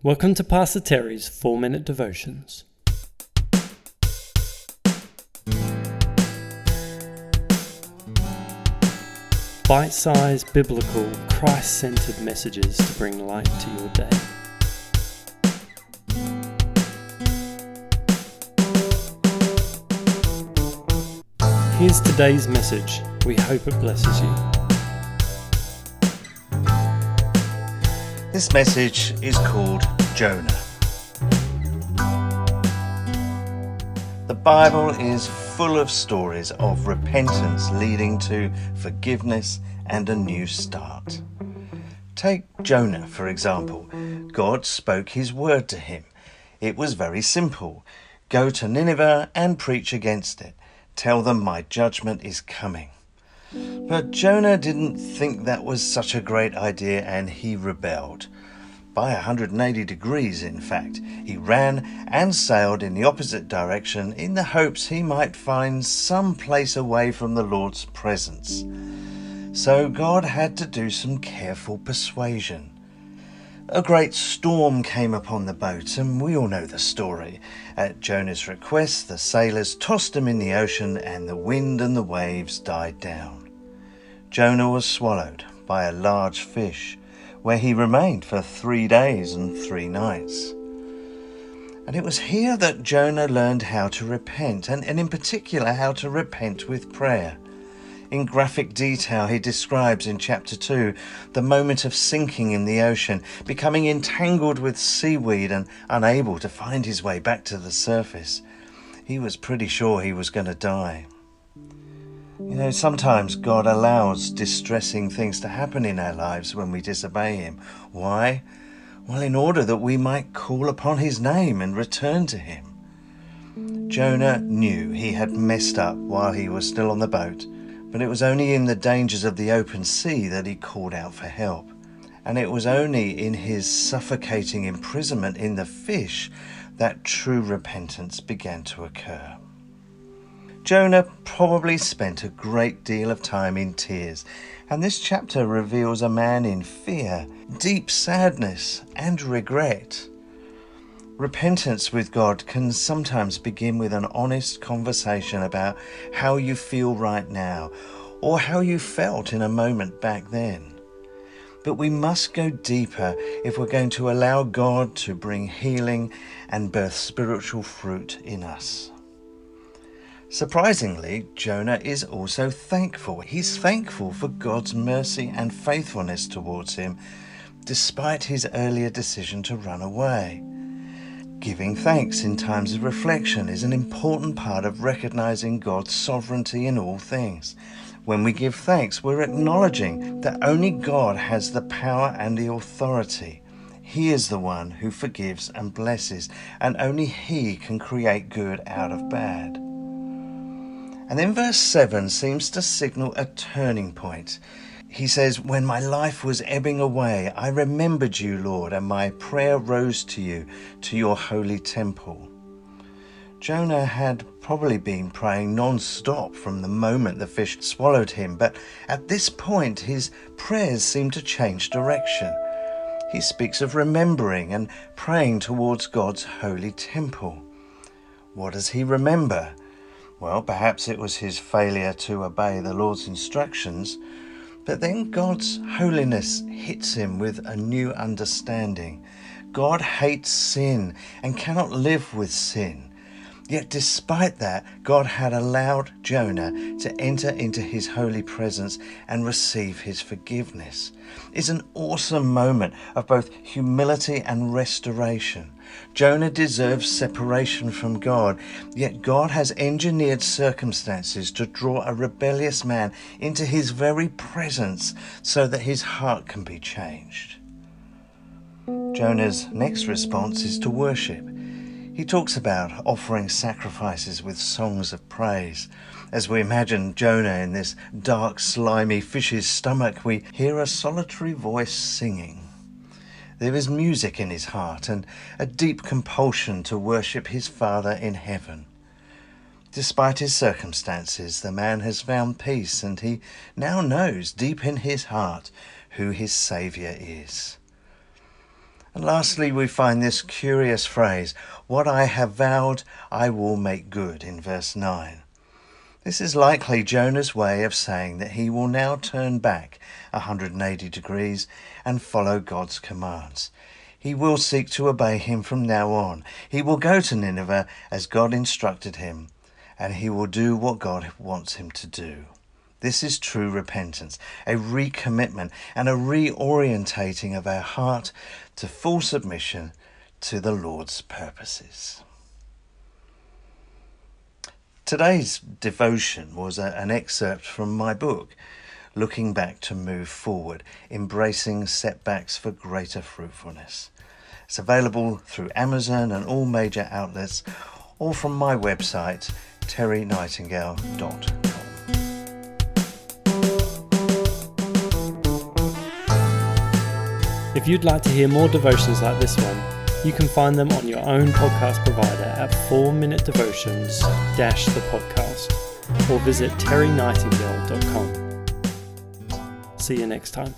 Welcome to Pastor Terry's 4 Minute Devotions. Bite sized, biblical, Christ centered messages to bring light to your day. Here's today's message. We hope it blesses you. This message is called Jonah. The Bible is full of stories of repentance leading to forgiveness and a new start. Take Jonah, for example. God spoke his word to him. It was very simple go to Nineveh and preach against it. Tell them my judgment is coming. But Jonah didn't think that was such a great idea and he rebelled. By 180 degrees, in fact, he ran and sailed in the opposite direction in the hopes he might find some place away from the Lord's presence. So God had to do some careful persuasion. A great storm came upon the boat, and we all know the story. At Jonah's request, the sailors tossed him in the ocean, and the wind and the waves died down. Jonah was swallowed by a large fish, where he remained for three days and three nights. And it was here that Jonah learned how to repent, and, and in particular, how to repent with prayer. In graphic detail, he describes in chapter 2 the moment of sinking in the ocean, becoming entangled with seaweed and unable to find his way back to the surface. He was pretty sure he was going to die. You know, sometimes God allows distressing things to happen in our lives when we disobey Him. Why? Well, in order that we might call upon His name and return to Him. Jonah knew he had messed up while he was still on the boat but it was only in the dangers of the open sea that he called out for help. And it was only in his suffocating imprisonment in the fish that true repentance began to occur. Jonah probably spent a great deal of time in tears, and this chapter reveals a man in fear, deep sadness, and regret. Repentance with God can sometimes begin with an honest conversation about how you feel right now or how you felt in a moment back then. But we must go deeper if we're going to allow God to bring healing and birth spiritual fruit in us. Surprisingly, Jonah is also thankful. He's thankful for God's mercy and faithfulness towards him, despite his earlier decision to run away. Giving thanks in times of reflection is an important part of recognizing God's sovereignty in all things. When we give thanks, we're acknowledging that only God has the power and the authority. He is the one who forgives and blesses, and only He can create good out of bad. And then verse 7 seems to signal a turning point. He says, When my life was ebbing away, I remembered you, Lord, and my prayer rose to you, to your holy temple. Jonah had probably been praying non stop from the moment the fish swallowed him, but at this point his prayers seem to change direction. He speaks of remembering and praying towards God's holy temple. What does he remember? Well, perhaps it was his failure to obey the Lord's instructions but then God's holiness hits him with a new understanding. God hates sin and cannot live with sin. Yet, despite that, God had allowed Jonah to enter into his holy presence and receive his forgiveness. It's an awesome moment of both humility and restoration. Jonah deserves separation from God, yet God has engineered circumstances to draw a rebellious man into his very presence so that his heart can be changed. Jonah's next response is to worship. He talks about offering sacrifices with songs of praise. As we imagine Jonah in this dark, slimy fish's stomach, we hear a solitary voice singing. There is music in his heart and a deep compulsion to worship his Father in heaven. Despite his circumstances, the man has found peace and he now knows deep in his heart who his Saviour is. And lastly, we find this curious phrase, What I have vowed, I will make good, in verse 9. This is likely Jonah's way of saying that he will now turn back 180 degrees and follow God's commands. He will seek to obey him from now on. He will go to Nineveh as God instructed him, and he will do what God wants him to do. This is true repentance, a recommitment and a reorientating of our heart to full submission to the Lord's purposes. Today's devotion was a, an excerpt from my book, Looking Back to Move Forward Embracing Setbacks for Greater Fruitfulness. It's available through Amazon and all major outlets, or from my website, terrynightingale.com. If you'd like to hear more devotions like this one, you can find them on your own podcast provider at 4 Minute Devotions dash the podcast or visit terrynightingale.com. See you next time.